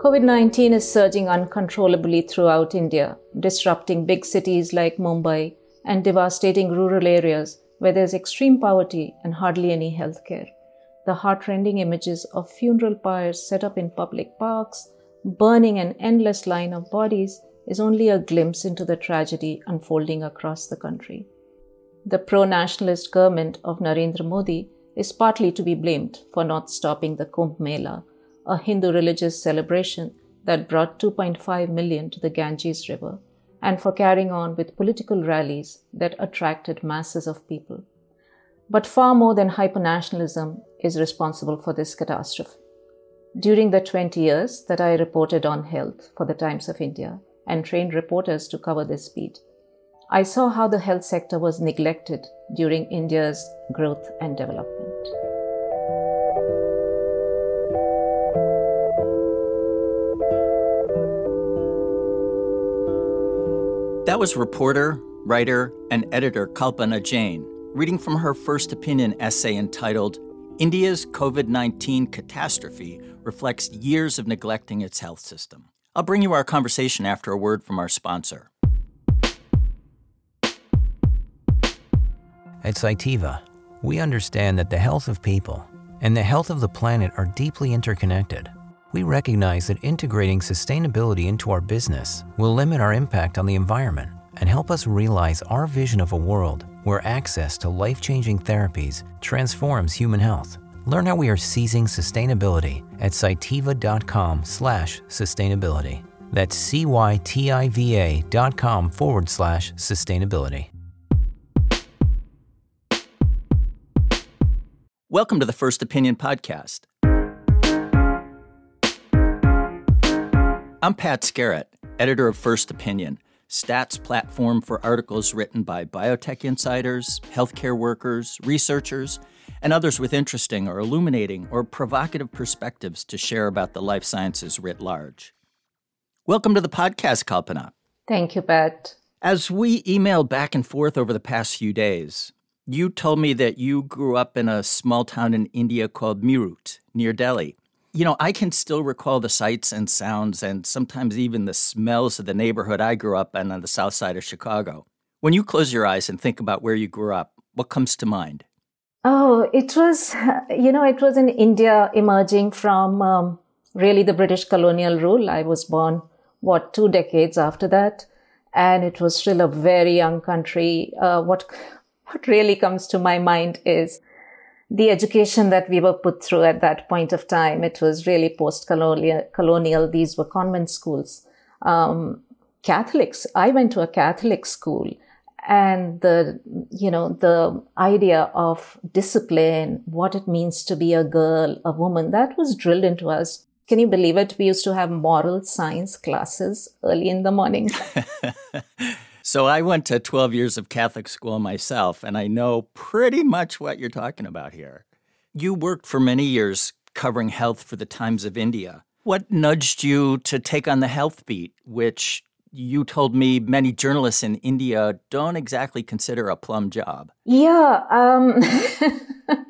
COVID 19 is surging uncontrollably throughout India, disrupting big cities like Mumbai and devastating rural areas where there's extreme poverty and hardly any healthcare. The heartrending images of funeral pyres set up in public parks, burning an endless line of bodies, is only a glimpse into the tragedy unfolding across the country. The pro nationalist government of Narendra Modi is partly to be blamed for not stopping the Kumbh Mela a Hindu religious celebration that brought 2.5 million to the Ganges River, and for carrying on with political rallies that attracted masses of people. But far more than hypernationalism is responsible for this catastrophe. During the 20 years that I reported on health for the Times of India and trained reporters to cover this beat, I saw how the health sector was neglected during India's growth and development. That was reporter, writer, and editor Kalpana Jain reading from her first opinion essay entitled India's COVID 19 Catastrophe Reflects Years of Neglecting Its Health System. I'll bring you our conversation after a word from our sponsor. At Cytiva, we understand that the health of people and the health of the planet are deeply interconnected we recognize that integrating sustainability into our business will limit our impact on the environment and help us realize our vision of a world where access to life-changing therapies transforms human health. Learn how we are seizing sustainability at cytiva.com slash sustainability. That's C-Y-T-I-V-A dot com forward slash sustainability. Welcome to the First Opinion Podcast. I'm Pat Skerrett, editor of First Opinion, STAT's platform for articles written by biotech insiders, healthcare workers, researchers, and others with interesting or illuminating or provocative perspectives to share about the life sciences writ large. Welcome to the podcast, Kalpana. Thank you, Pat. As we emailed back and forth over the past few days, you told me that you grew up in a small town in India called Meerut, near Delhi. You know, I can still recall the sights and sounds and sometimes even the smells of the neighborhood I grew up in on the south side of Chicago. When you close your eyes and think about where you grew up, what comes to mind? Oh, it was, you know, it was in India emerging from um, really the British colonial rule. I was born, what, two decades after that. And it was still a very young country. Uh, what, what really comes to my mind is the education that we were put through at that point of time, it was really post-colonial. Colonial. These were convent schools. Um, Catholics. I went to a Catholic school and the, you know, the idea of discipline, what it means to be a girl, a woman, that was drilled into us. Can you believe it? We used to have moral science classes early in the morning. So I went to 12 years of Catholic school myself, and I know pretty much what you're talking about here. You worked for many years covering health for the Times of India. What nudged you to take on the health beat, which you told me many journalists in India don't exactly consider a plum job? Yeah. Um,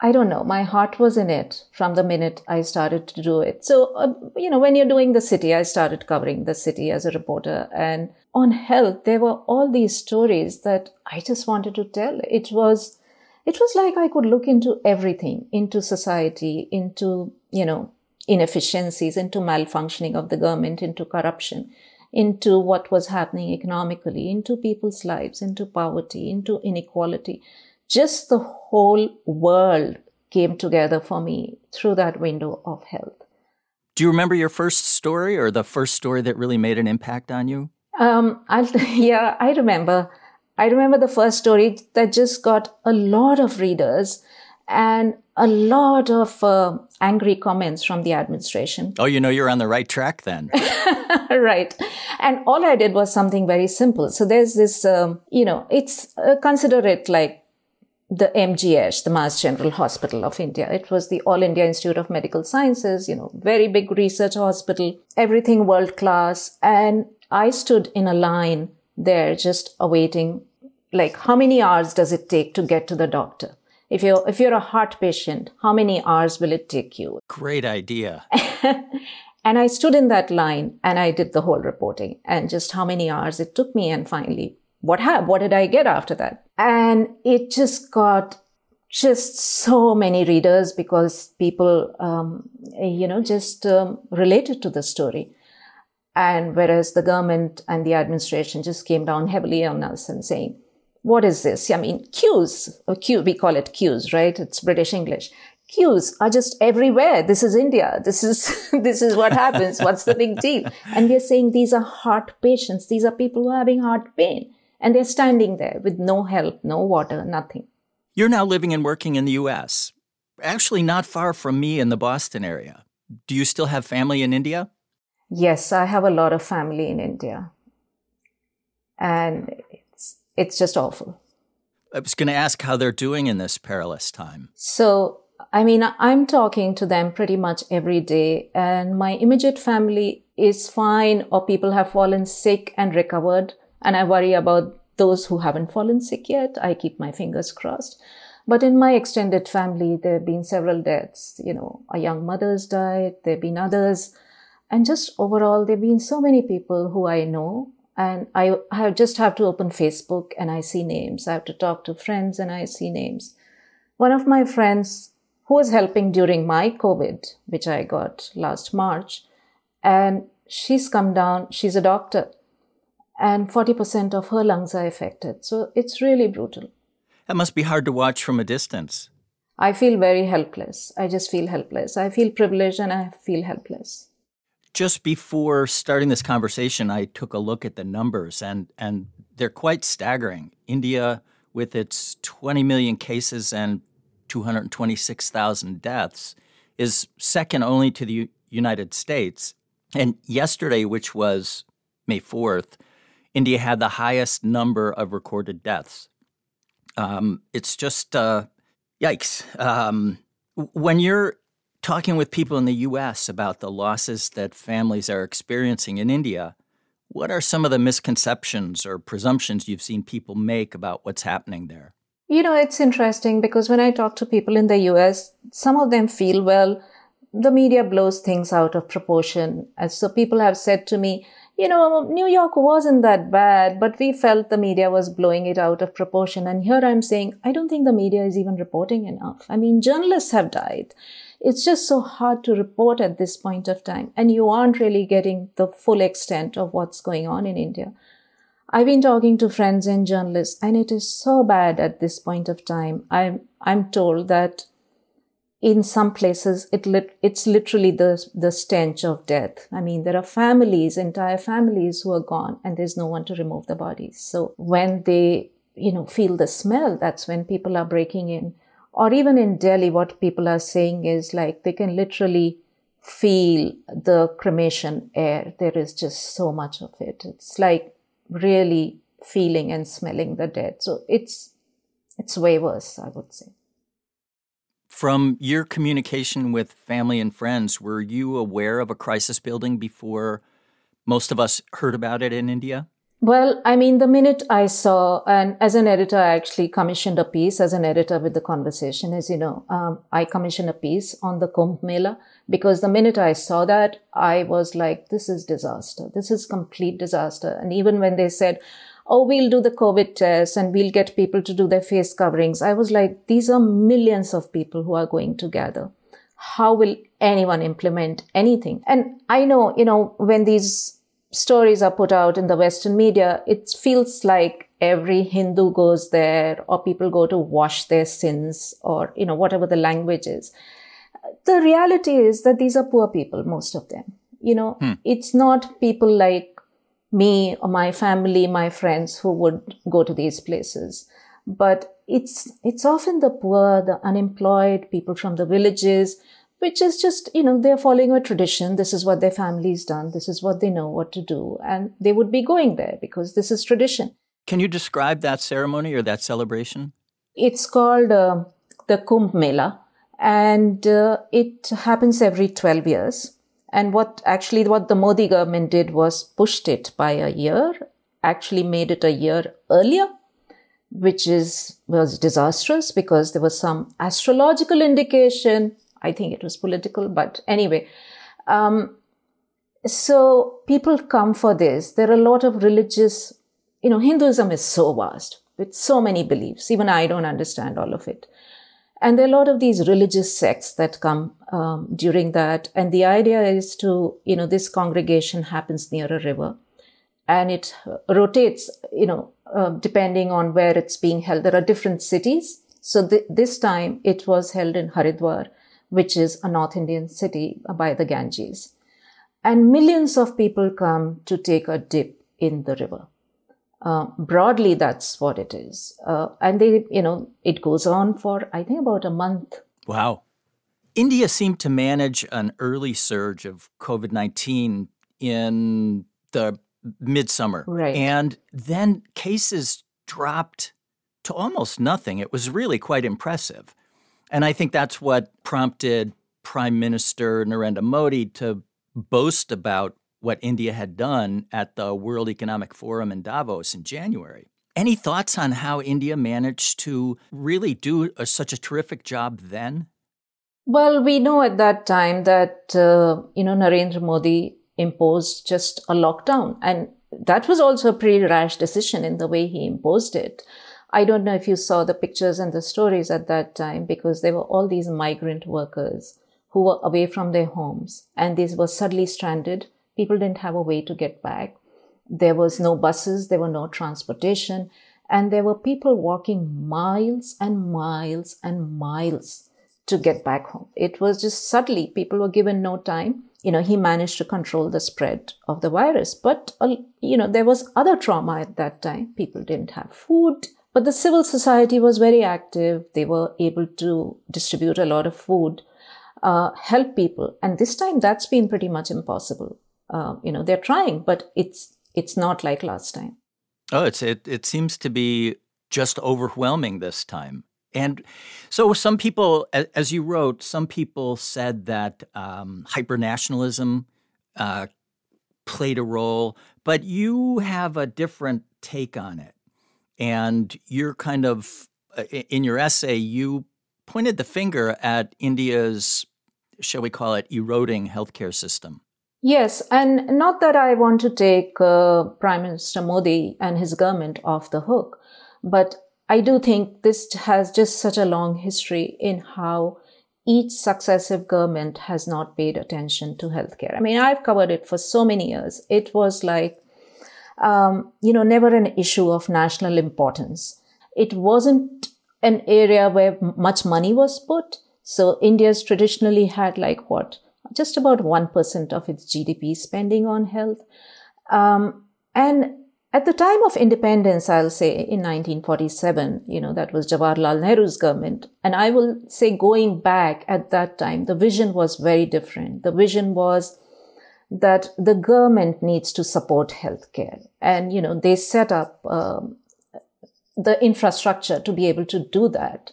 I don't know. My heart was in it from the minute I started to do it. So, uh, you know, when you're doing the city, I started covering the city as a reporter and on health, there were all these stories that I just wanted to tell. It was, it was like I could look into everything, into society, into, you know, inefficiencies, into malfunctioning of the government, into corruption, into what was happening economically, into people's lives, into poverty, into inequality. Just the whole world came together for me through that window of health. Do you remember your first story or the first story that really made an impact on you? Um, I, yeah, I remember. I remember the first story that just got a lot of readers and a lot of uh, angry comments from the administration. Oh, you know, you're on the right track then. right. And all I did was something very simple. So there's this, um, you know, it's uh, consider it like the MGH, the Mass General Hospital of India. It was the All India Institute of Medical Sciences, you know, very big research hospital, everything world class. And I stood in a line there just awaiting, like, how many hours does it take to get to the doctor? If you're, if you're a heart patient, how many hours will it take you? Great idea. and I stood in that line and I did the whole reporting and just how many hours it took me. And finally, what happened? What did I get after that? And it just got just so many readers because people, um, you know, just um, related to the story. And whereas the government and the administration just came down heavily on us and saying, what is this? I mean, queues, or queue, we call it queues, right? It's British English. Queues are just everywhere. This is India. This is, this is what happens. What's the big deal? And we're saying these are heart patients. These are people who are having heart pain and they're standing there with no help, no water, nothing. You're now living and working in the US, actually not far from me in the Boston area. Do you still have family in India? Yes, I have a lot of family in India. And it's, just awful. I was going to ask how they're doing in this perilous time. So, I mean, I'm talking to them pretty much every day, and my immediate family is fine, or people have fallen sick and recovered. And I worry about those who haven't fallen sick yet. I keep my fingers crossed. But in my extended family, there have been several deaths. You know, a young mother's died. There have been others. And just overall, there have been so many people who I know. And I, I just have to open Facebook and I see names. I have to talk to friends and I see names. One of my friends who was helping during my COVID, which I got last March, and she's come down. She's a doctor and 40% of her lungs are affected. So it's really brutal. That must be hard to watch from a distance. I feel very helpless. I just feel helpless. I feel privileged and I feel helpless. Just before starting this conversation, I took a look at the numbers and, and they're quite staggering. India, with its 20 million cases and 226,000 deaths, is second only to the United States. And yesterday, which was May 4th, India had the highest number of recorded deaths. Um, it's just uh, yikes. Um, when you're talking with people in the US about the losses that families are experiencing in India, what are some of the misconceptions or presumptions you've seen people make about what's happening there? You know, it's interesting because when I talk to people in the US, some of them feel, well, the media blows things out of proportion. And so people have said to me, you know, New York wasn't that bad, but we felt the media was blowing it out of proportion. And here I'm saying, I don't think the media is even reporting enough. I mean, journalists have died. It's just so hard to report at this point of time. And you aren't really getting the full extent of what's going on in India. I've been talking to friends and journalists, and it is so bad at this point of time. I'm, I'm told that in some places it lit, it's literally the the stench of death i mean there are families entire families who are gone and there's no one to remove the bodies so when they you know feel the smell that's when people are breaking in or even in delhi what people are saying is like they can literally feel the cremation air. There is just so much of it. It's like really feeling and smelling the dead. So it's it's way worse i would say. From your communication with family and friends, were you aware of a crisis building before most of us heard about it in India? Well, I mean, the minute I saw, and as an editor, I actually commissioned a piece as an editor with the conversation. As you know, um, I commissioned a piece on the Kumbh Mela because the minute I saw that, I was like, this is disaster. This is complete disaster. And even when they said, oh, we'll do the COVID test and we'll get people to do their face coverings. I was like, these are millions of people who are going to gather How will anyone implement anything? And I know, you know, when these stories are put out in the Western media, it feels like every Hindu goes there or people go to wash their sins or, you know, whatever the language is. The reality is that these are poor people, most of them. You know, hmm. it's not people like me or my family, my friends who would go to these places. But it's, it's often the poor, the unemployed, people from the villages, which is just, you know, they're following a tradition. This is what their family's done. This is what they know what to do. And they would be going there because this is tradition. Can you describe that ceremony or that celebration? It's called uh, the Kumbh Mela and uh, it happens every 12 years And what actually what the Modi government did was pushed it by a year, actually made it a year earlier, which is was disastrous because there was some astrological indication. I think it was political, but anyway. Um, so people come for this. There are a lot of religious, you know, Hinduism is so vast with so many beliefs. Even I don't understand all of it. And there are a lot of these religious sects that come um, during that. And the idea is to, you know, this congregation happens near a river and it rotates, you know, uh, depending on where it's being held. There are different cities. So th- this time it was held in Haridwar, which is a North Indian city by the Ganges. And millions of people come to take a dip in the river. Uh, broadly, that's what it is. Uh, and they, you know, it goes on for, I think, about a month. Wow. India seemed to manage an early surge of COVID 19 in the midsummer. Right. And then cases dropped to almost nothing. It was really quite impressive. And I think that's what prompted Prime Minister Narendra Modi to boast about what India had done at the World Economic Forum in Davos in January. Any thoughts on how India managed to really do a, such a terrific job then? Well, we know at that time that, uh, you know, Narendra Modi imposed just a lockdown. And that was also a pretty rash decision in the way he imposed it. I don't know if you saw the pictures and the stories at that time because there were all these migrant workers who were away from their homes and these were suddenly stranded People didn't have a way to get back. There was no buses, there were no transportation, and there were people walking miles and miles and miles to get back home. It was just suddenly people were given no time. You know, he managed to control the spread of the virus, but uh, you know, there was other trauma at that time. People didn't have food, but the civil society was very active. They were able to distribute a lot of food, uh, help people. And this time that's been pretty much impossible uh, you know they're trying but it's it's not like last time oh it's it, it seems to be just overwhelming this time and so some people as you wrote some people said that um, hypernationalism uh, played a role but you have a different take on it and you're kind of uh, in your essay you pointed the finger at india's shall we call it eroding healthcare system Yes, and not that I want to take uh, Prime Minister Modi and his government off the hook, but I do think this has just such a long history in how each successive government has not paid attention to healthcare. I mean, I've covered it for so many years. It was like, um, you know, never an issue of national importance. It wasn't an area where much money was put. So India's traditionally had like what? just about 1% of its GDP spending on health. Um, and at the time of independence, I'll say in 1947, you know, that was Jawaharlal Nehru's government. And I will say going back at that time, the vision was very different. The vision was that the government needs to support healthcare. And, you know, they set up um, the infrastructure to be able to do that.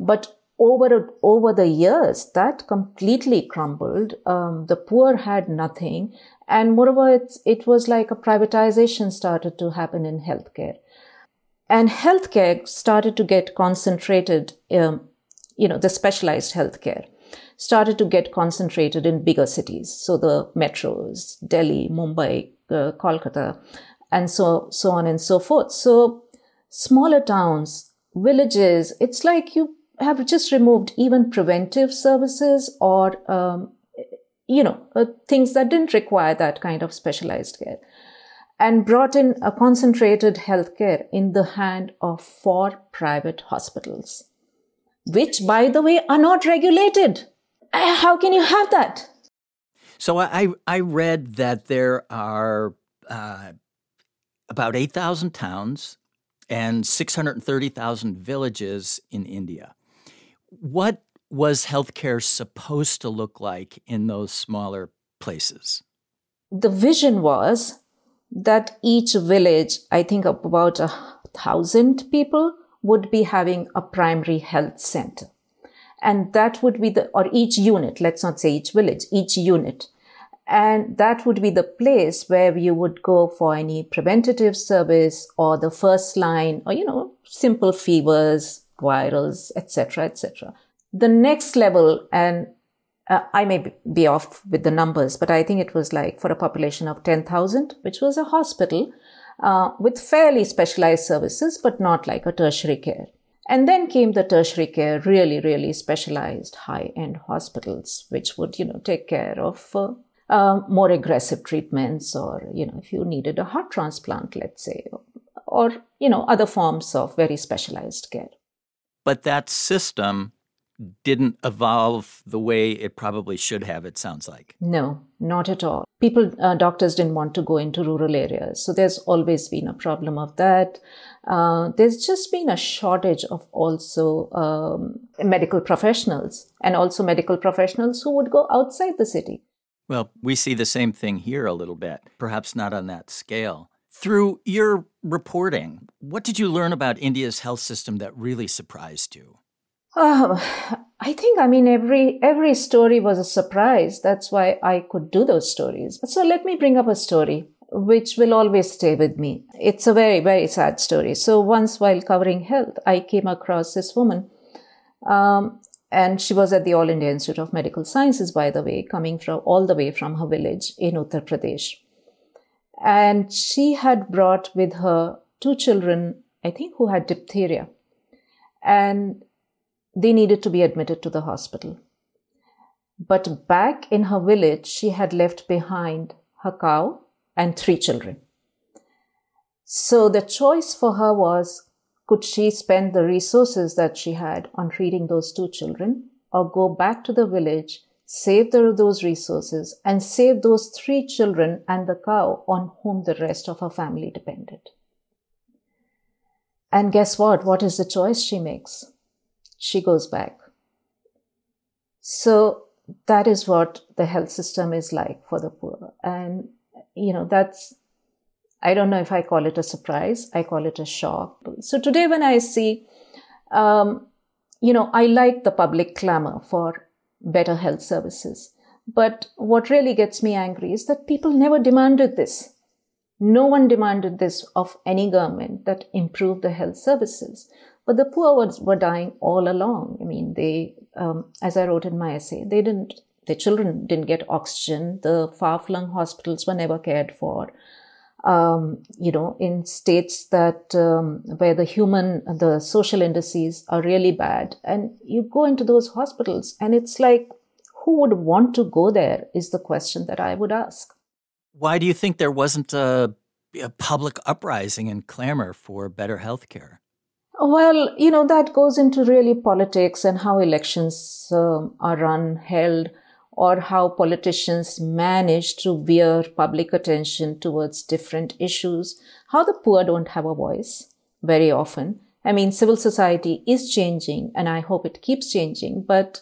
But over over the years that completely crumbled um, the poor had nothing and moreover it was like a privatization started to happen in healthcare and healthcare started to get concentrated um, you know the specialized healthcare started to get concentrated in bigger cities. So the metros delhi mumbai uh, kolkata and so so on and so forth. So smaller towns villages it's like you have just removed even preventive services or, um, you know, uh, things that didn't require that kind of specialized care and brought in a concentrated healthcare in the hand of four private hospitals, which, by the way, are not regulated. Uh, how can you have that? So I, I read that there are uh, about 8,000 towns and 630,000 villages in India what was healthcare supposed to look like in those smaller places? The vision was that each village, I think about a thousand people, would be having a primary health center. And that would be the, or each unit, let's not say each village, each unit. And that would be the place where you would go for any preventative service or the first line or, you know, simple fevers, virals, etc., etc. The next level, and uh, I may be off with the numbers, but I think it was like for a population of 10,000, which was a hospital uh, with fairly specialized services, but not like a tertiary care. And then came the tertiary care, really, really specialized high-end hospitals, which would, you know, take care of uh, uh, more aggressive treatments, or you know, if you needed a heart transplant, let's say, or, or you know, other forms of very specialized care. But that system didn't evolve the way it probably should have, it sounds like. No, not at all. People, uh, doctors didn't want to go into rural areas. So there's always been a problem of that. Uh, there's just been a shortage of also um, medical professionals and also medical professionals who would go outside the city. Well, we see the same thing here a little bit, perhaps not on that scale. Through your reporting, what did you learn about India's health system that really surprised you? Uh, I think I mean every every story was a surprise. That's why I could do those stories. So let me bring up a story which will always stay with me. It's a very very sad story. So once while covering health, I came across this woman, um, and she was at the All India Institute of Medical Sciences, by the way, coming from all the way from her village in Uttar Pradesh, and she had brought with her two children, I think, who had diphtheria, and they needed to be admitted to the hospital. But back in her village, she had left behind her cow and three children. So the choice for her was could she spend the resources that she had on treating those two children or go back to the village, save the, those resources, and save those three children and the cow on whom the rest of her family depended? And guess what? What is the choice she makes? She goes back. So that is what the health system is like for the poor. And, you know, that's, I don't know if I call it a surprise, I call it a shock. So today, when I see, um, you know, I like the public clamor for better health services. But what really gets me angry is that people never demanded this. No one demanded this of any government that improved the health services. But the poor ones were dying all along. I mean, they, um, as I wrote in my essay, they didn't, their children didn't get oxygen. The far flung hospitals were never cared for. Um, you know, in states that um, where the human, the social indices are really bad, and you go into those hospitals, and it's like, who would want to go there? Is the question that I would ask. Why do you think there wasn't a, a public uprising and clamor for better health care? Well, you know, that goes into really politics and how elections um, are run, held, or how politicians manage to veer public attention towards different issues, how the poor don't have a voice very often. I mean, civil society is changing and I hope it keeps changing, but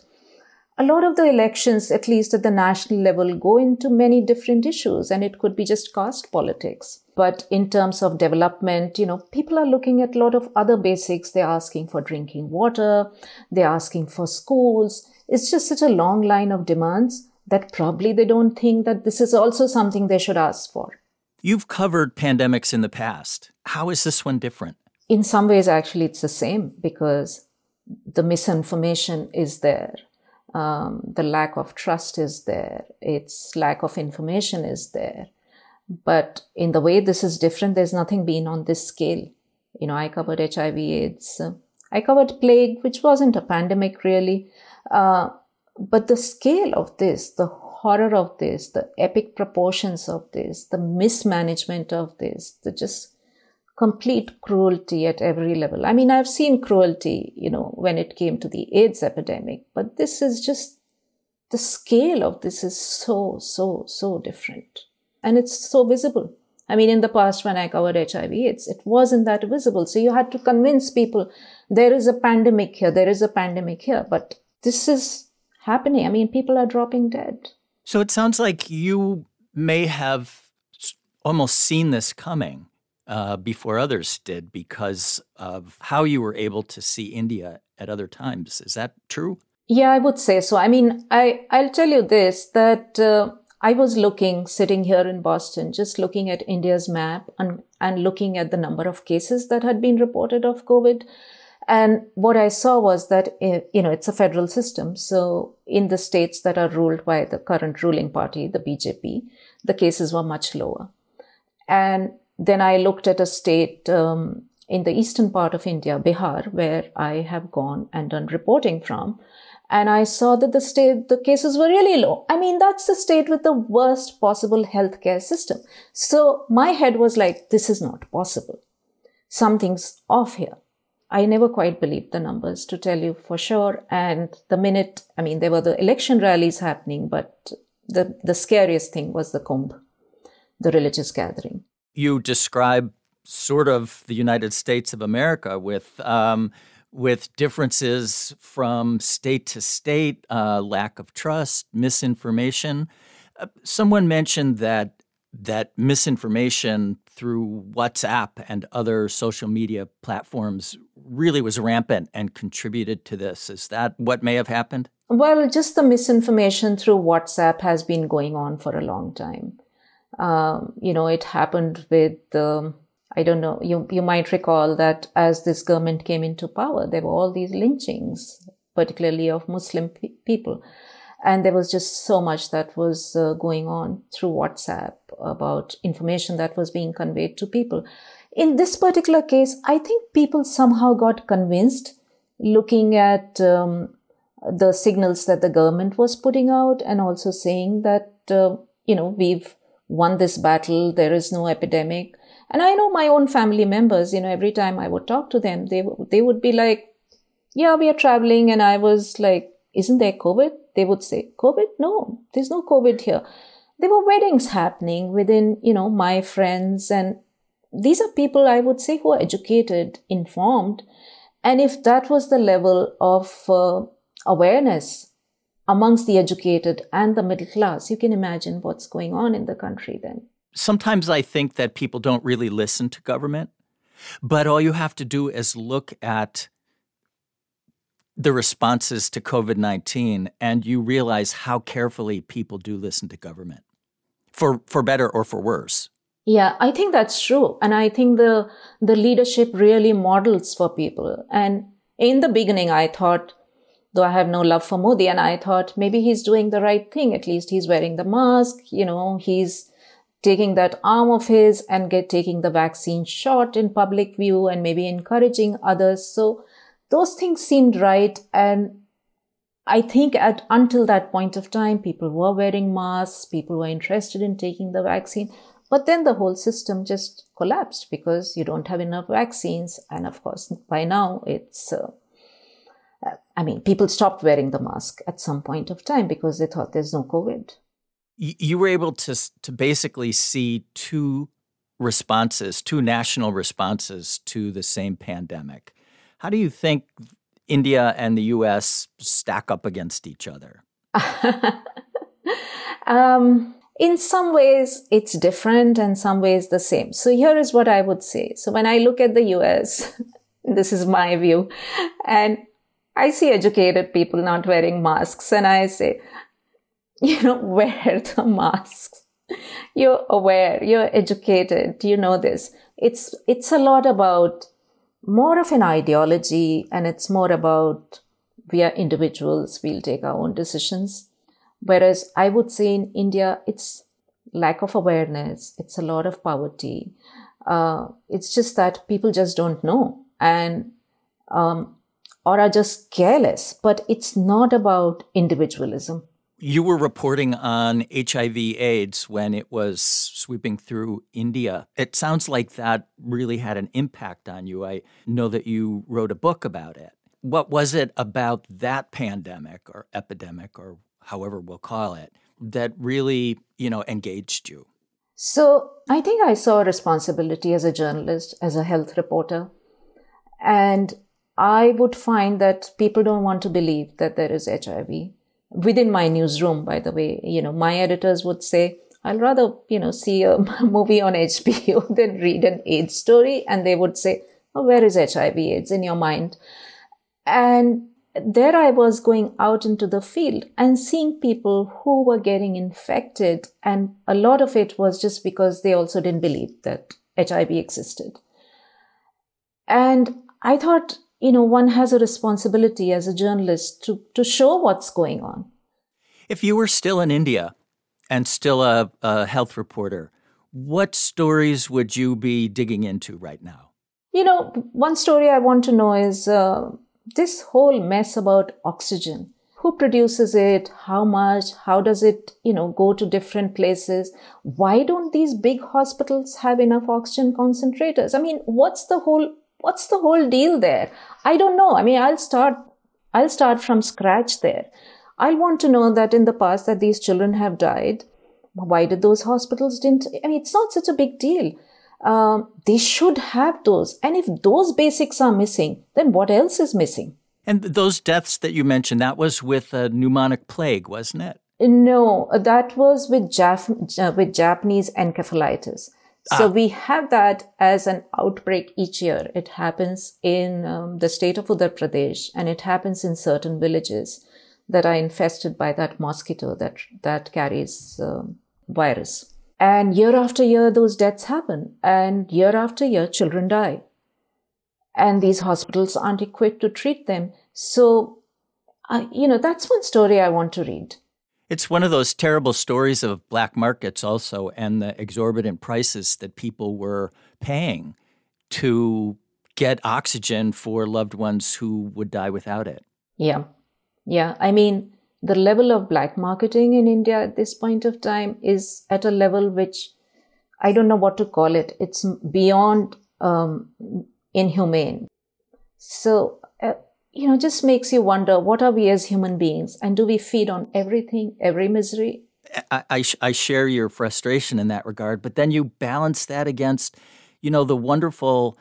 a lot of the elections, at least at the national level, go into many different issues and it could be just caste politics. But in terms of development, you know, people are looking at a lot of other basics. They're asking for drinking water. They're asking for schools. It's just such a long line of demands that probably they don't think that this is also something they should ask for. You've covered pandemics in the past. How is this one different? In some ways, actually, it's the same because the misinformation is there um, the lack of trust is there, its lack of information is there. But in the way this is different, there's nothing been on this scale. You know, I covered HIV AIDS, uh, I covered plague, which wasn't a pandemic really. Uh, but the scale of this, the horror of this, the epic proportions of this, the mismanagement of this, the just complete cruelty at every level. I mean, I've seen cruelty, you know, when it came to the AIDS epidemic, but this is just the scale of this is so, so, so different. And it's so visible. I mean, in the past, when I covered HIV, it's, it wasn't that visible. So you had to convince people there is a pandemic here, there is a pandemic here, but this is happening. I mean, people are dropping dead. So it sounds like you may have almost seen this coming uh, before others did because of how you were able to see India at other times. Is that true? Yeah, I would say so. I mean, I, I'll tell you this that uh, I was looking, sitting here in Boston, just looking at India's map and, and looking at the number of cases that had been reported of COVID. And what I saw was that, eh, you know, it's a federal system. So in the states that are ruled by the current ruling party, the BJP, the cases were much lower. And then I looked at a state um, in the eastern part of India, Bihar, where I have gone and done reporting from. And I saw that the state, the cases were really low. I mean, that's the state with the worst possible healthcare system. So my head was like, this is not possible. Something's off here. I never quite believed the numbers to tell you for sure. And the minute, I mean, there were the election rallies happening, but the, the scariest thing was the Kumbh, the religious gathering. You describe sort of the United States of America with um, with differences from state to state, uh, lack of trust, misinformation. Uh, someone mentioned that that misinformation through WhatsApp and other social media platforms really was rampant and contributed to this. Is that what may have happened? Well, just the misinformation through WhatsApp has been going on for a long time. Um, you know, it happened with um, I don't know, you, you might recall that as this government came into power, there were all these lynchings, particularly of Muslim pe- people. And there was just so much that was uh, going on through WhatsApp about information that was being conveyed to people. In this particular case, I think people somehow got convinced looking at um, the signals that the government was putting out and also saying that, uh, you know, we've won this battle, there is no epidemic and I know my own family members, you know, every time I would talk to them, they, they would be like, yeah, we are traveling. And I was like, isn't there COVID? They would say, COVID? No, there's no COVID here. There were weddings happening within, you know, my friends. And these are people I would say who are educated, informed. And if that was the level of uh, awareness amongst the educated and the middle class, you can imagine what's going on in the country then sometimes I think that people don't really listen to government, but all you have to do is look at the responses to COVID 19 and you realize how carefully people do listen to government for, for better or for worse. Yeah, I think that's true. And I think the, the leadership really models for people. And in the beginning, I thought, though I have no love for Modi, and I thought maybe he's doing the right thing. At least he's wearing the mask, you know, he's taking that arm of his and get taking the vaccine shot in public view and maybe encouraging others. So those things seemed right. And I think at until that point of time, people were wearing masks, people were interested in taking the vaccine. But then the whole system just collapsed because you don't have enough vaccines. And of course, by now it's, uh, I mean, people stopped wearing the mask at some point of time because they thought there's no COVID you were able to to basically see two responses, two national responses to the same pandemic. How do you think India and the U.S. stack up against each other? um, in some ways, it's different, and some ways the same. So here is what I would say. So when I look at the U.S., this is my view, and I see educated people not wearing masks, and I say, you know, wear the masks. You're aware, you're educated, you know this. It's, it's a lot about more of an ideology and it's more about we are individuals, we'll take our own decisions. Whereas I would say in India, it's lack of awareness, it's a lot of poverty. Uh, it's just that people just don't know and um, or are just careless. But it's not about individualism. You were reporting on HIV AIDS when it was sweeping through India. It sounds like that really had an impact on you. I know that you wrote a book about it. What was it about that pandemic or epidemic or however we'll call it that really, you know, engaged you? So, I think I saw a responsibility as a journalist, as a health reporter. And I would find that people don't want to believe that there is HIV within my newsroom, by the way, you know, my editors would say, I'll rather, you know, see a movie on HBO than read an AIDS story. And they would say, oh, where is HIV AIDS in your mind? And there I was going out into the field and seeing people who were getting infected. And a lot of it was just because they also didn't believe that HIV existed. And I thought, you know, one has a responsibility as a journalist to, to show what's going on. If you were still in India and still a, a health reporter, what stories would you be digging into right now? You know, one story I want to know is uh, this whole mess about oxygen. Who produces it? How much? How does it you know go to different places? Why don't these big hospitals have enough oxygen concentrators? I mean what's the whole what's the whole deal there i don't know i mean i'll start i'll start from scratch there i want to know that in the past that these children have died why did those hospitals didn't i mean it's not such a big deal um, they should have those. And if those basics are missing, then what else is missing? And those deaths that you mentioned, that was with a pneumonic plague, wasn't it? No, that was with, Jap- uh, with Japanese encephalitis. So ah. we have that as an outbreak each year. It happens in um, the state of Uttar Pradesh and it happens in certain villages that are infested by that mosquito that, that carries um, virus. And year after year, those deaths happen. And year after year, children die. And these hospitals aren't equipped to treat them. So, uh, you know, that's one story I want to read. It's one of those terrible stories of black markets, also, and the exorbitant prices that people were paying to get oxygen for loved ones who would die without it. Yeah. Yeah. I mean, the level of black marketing in India at this point of time is at a level which I don't know what to call it. It's beyond um, inhumane. So, uh, you know, just makes you wonder what are we as human beings and do we feed on everything, every misery? I, I, I share your frustration in that regard, but then you balance that against, you know, the wonderful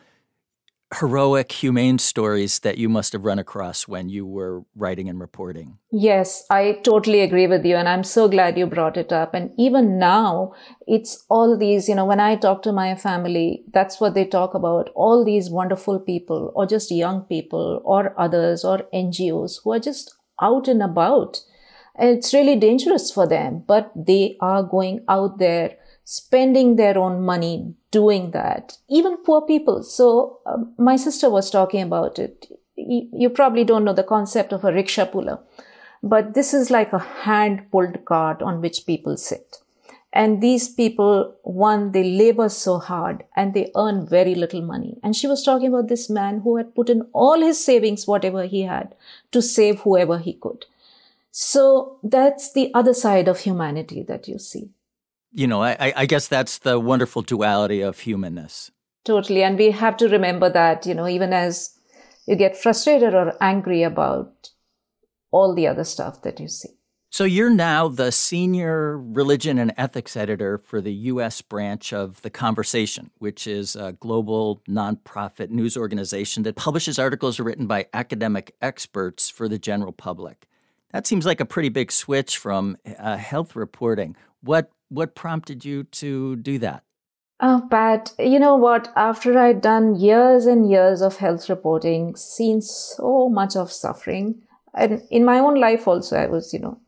heroic, humane stories that you must have run across when you were writing and reporting. Yes, I totally agree with you. And I'm so glad you brought it up. And even now, it's all these, you know, when I talk to my family, that's what they talk about. All these wonderful people, or just young people, or others, or NGOs who are just out and about. it's really dangerous for them, but they are going out there spending their own money doing that, even poor people. So uh, my sister was talking about it. You, you probably don't know the concept of a rickshaw puller, but this is like a hand pulled cart on which people sit. And these people, one, they labor so hard and they earn very little money. And she was talking about this man who had put in all his savings, whatever he had, to save whoever he could. So that's the other side of humanity that you see you know, I, I guess that's the wonderful duality of humanness. Totally. And we have to remember that, you know, even as you get frustrated or angry about all the other stuff that you see. So you're now the senior religion and ethics editor for the U.S. branch of The Conversation, which is a global nonprofit news organization that publishes articles written by academic experts for the general public. That seems like a pretty big switch from uh, health reporting. What what prompted you to do that? Oh, Pat, you know what? After I'd done years and years of health reporting, seen so much of suffering, and in my own life also, I was, you know,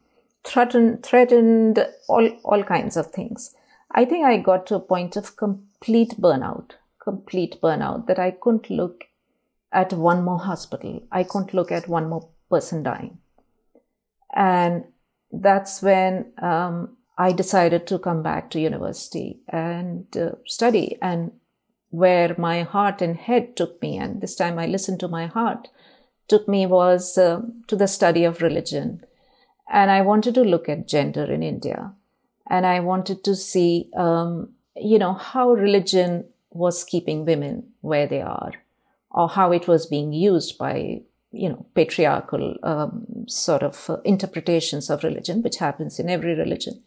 threatened, threatened, all, all kinds of things. I think I got to a point of complete burnout, complete burnout that I couldn't look at one more hospital. I couldn't look at one more person dying. And that's when um, I decided to come back to university and uh, study and where my heart and head took me. And this time I listened to my heart. Took me was uh, to the study of religion. And I wanted to look at gender in India. And I wanted to see um, you know how religion was keeping women where they are or how it was being used by you know patriarchal um, sort of uh, interpretations of religion which happens in every religion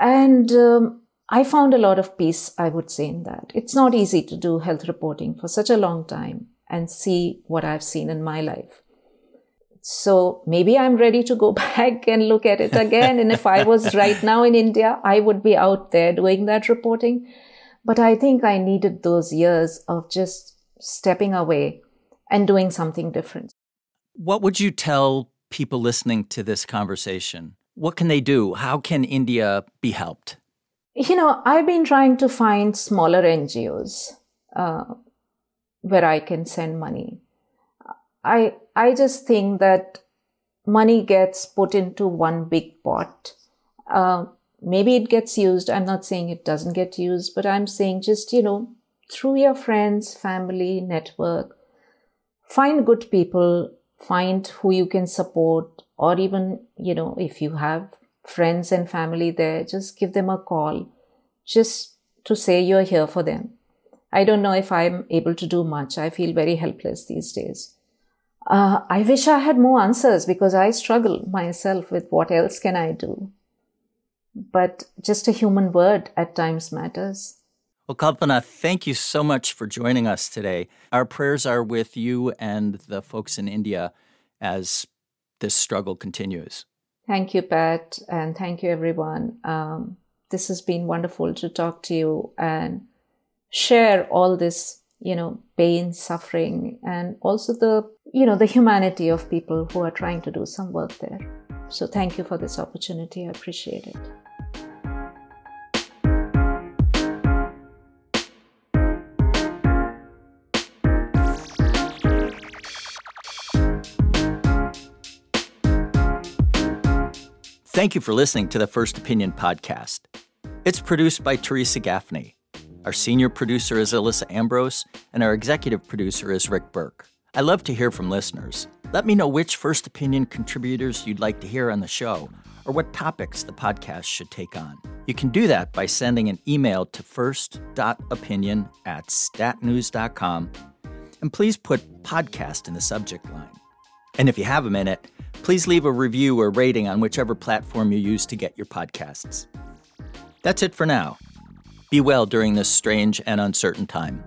and um, I found a lot of peace, I would say, in that. It's not easy to do health reporting for such a long time and see what I've seen in my life. So maybe I'm ready to go back and look at it again. and if I was right now in India, I would be out there doing that reporting. But I think I needed those years of just stepping away and doing something different. What would you tell people listening to this conversation? What can they do? How can India be helped? You know, I've been trying to find smaller NGOs uh, where I can send money. I I just think that money gets put into one big pot. Uh, maybe it gets used. I'm not saying it doesn't get used, but I'm saying just you know through your friends, family, network, find good people, find who you can support, or even you know if you have friends and family there, just give them a call, just to say you're here for them. I don't know if I'm able to do much. I feel very helpless these days. Uh, I wish I had more answers because I struggle myself with what else can I do. But just a human word at times matters. Well, Kalpana, thank you so much for joining us today. Our prayers are with you and the folks in India as this struggle continues. Thank you, Pat, and thank you, everyone. Um, this has been wonderful to talk to you and share all this, you know, pain, suffering, and also the, you know, the humanity of people who are trying to do some work there. So thank you for this opportunity. I appreciate it. Thank you for listening to the First Opinion podcast. It's produced by Theresa Gaffney. Our senior producer is Alissa Ambrose, and our executive producer is Rick Berke. I love to hear from listeners. Let me know which First Opinion contributors you'd like to hear on the show, or what topics the podcast should take on. You can do that by sending an email to first.opinion at statnews.com, and please put podcast in the subject line. And if you have a minute, please leave a review or rating on whichever platform you use to get your podcasts. That's it for now. Be well during this strange and uncertain time.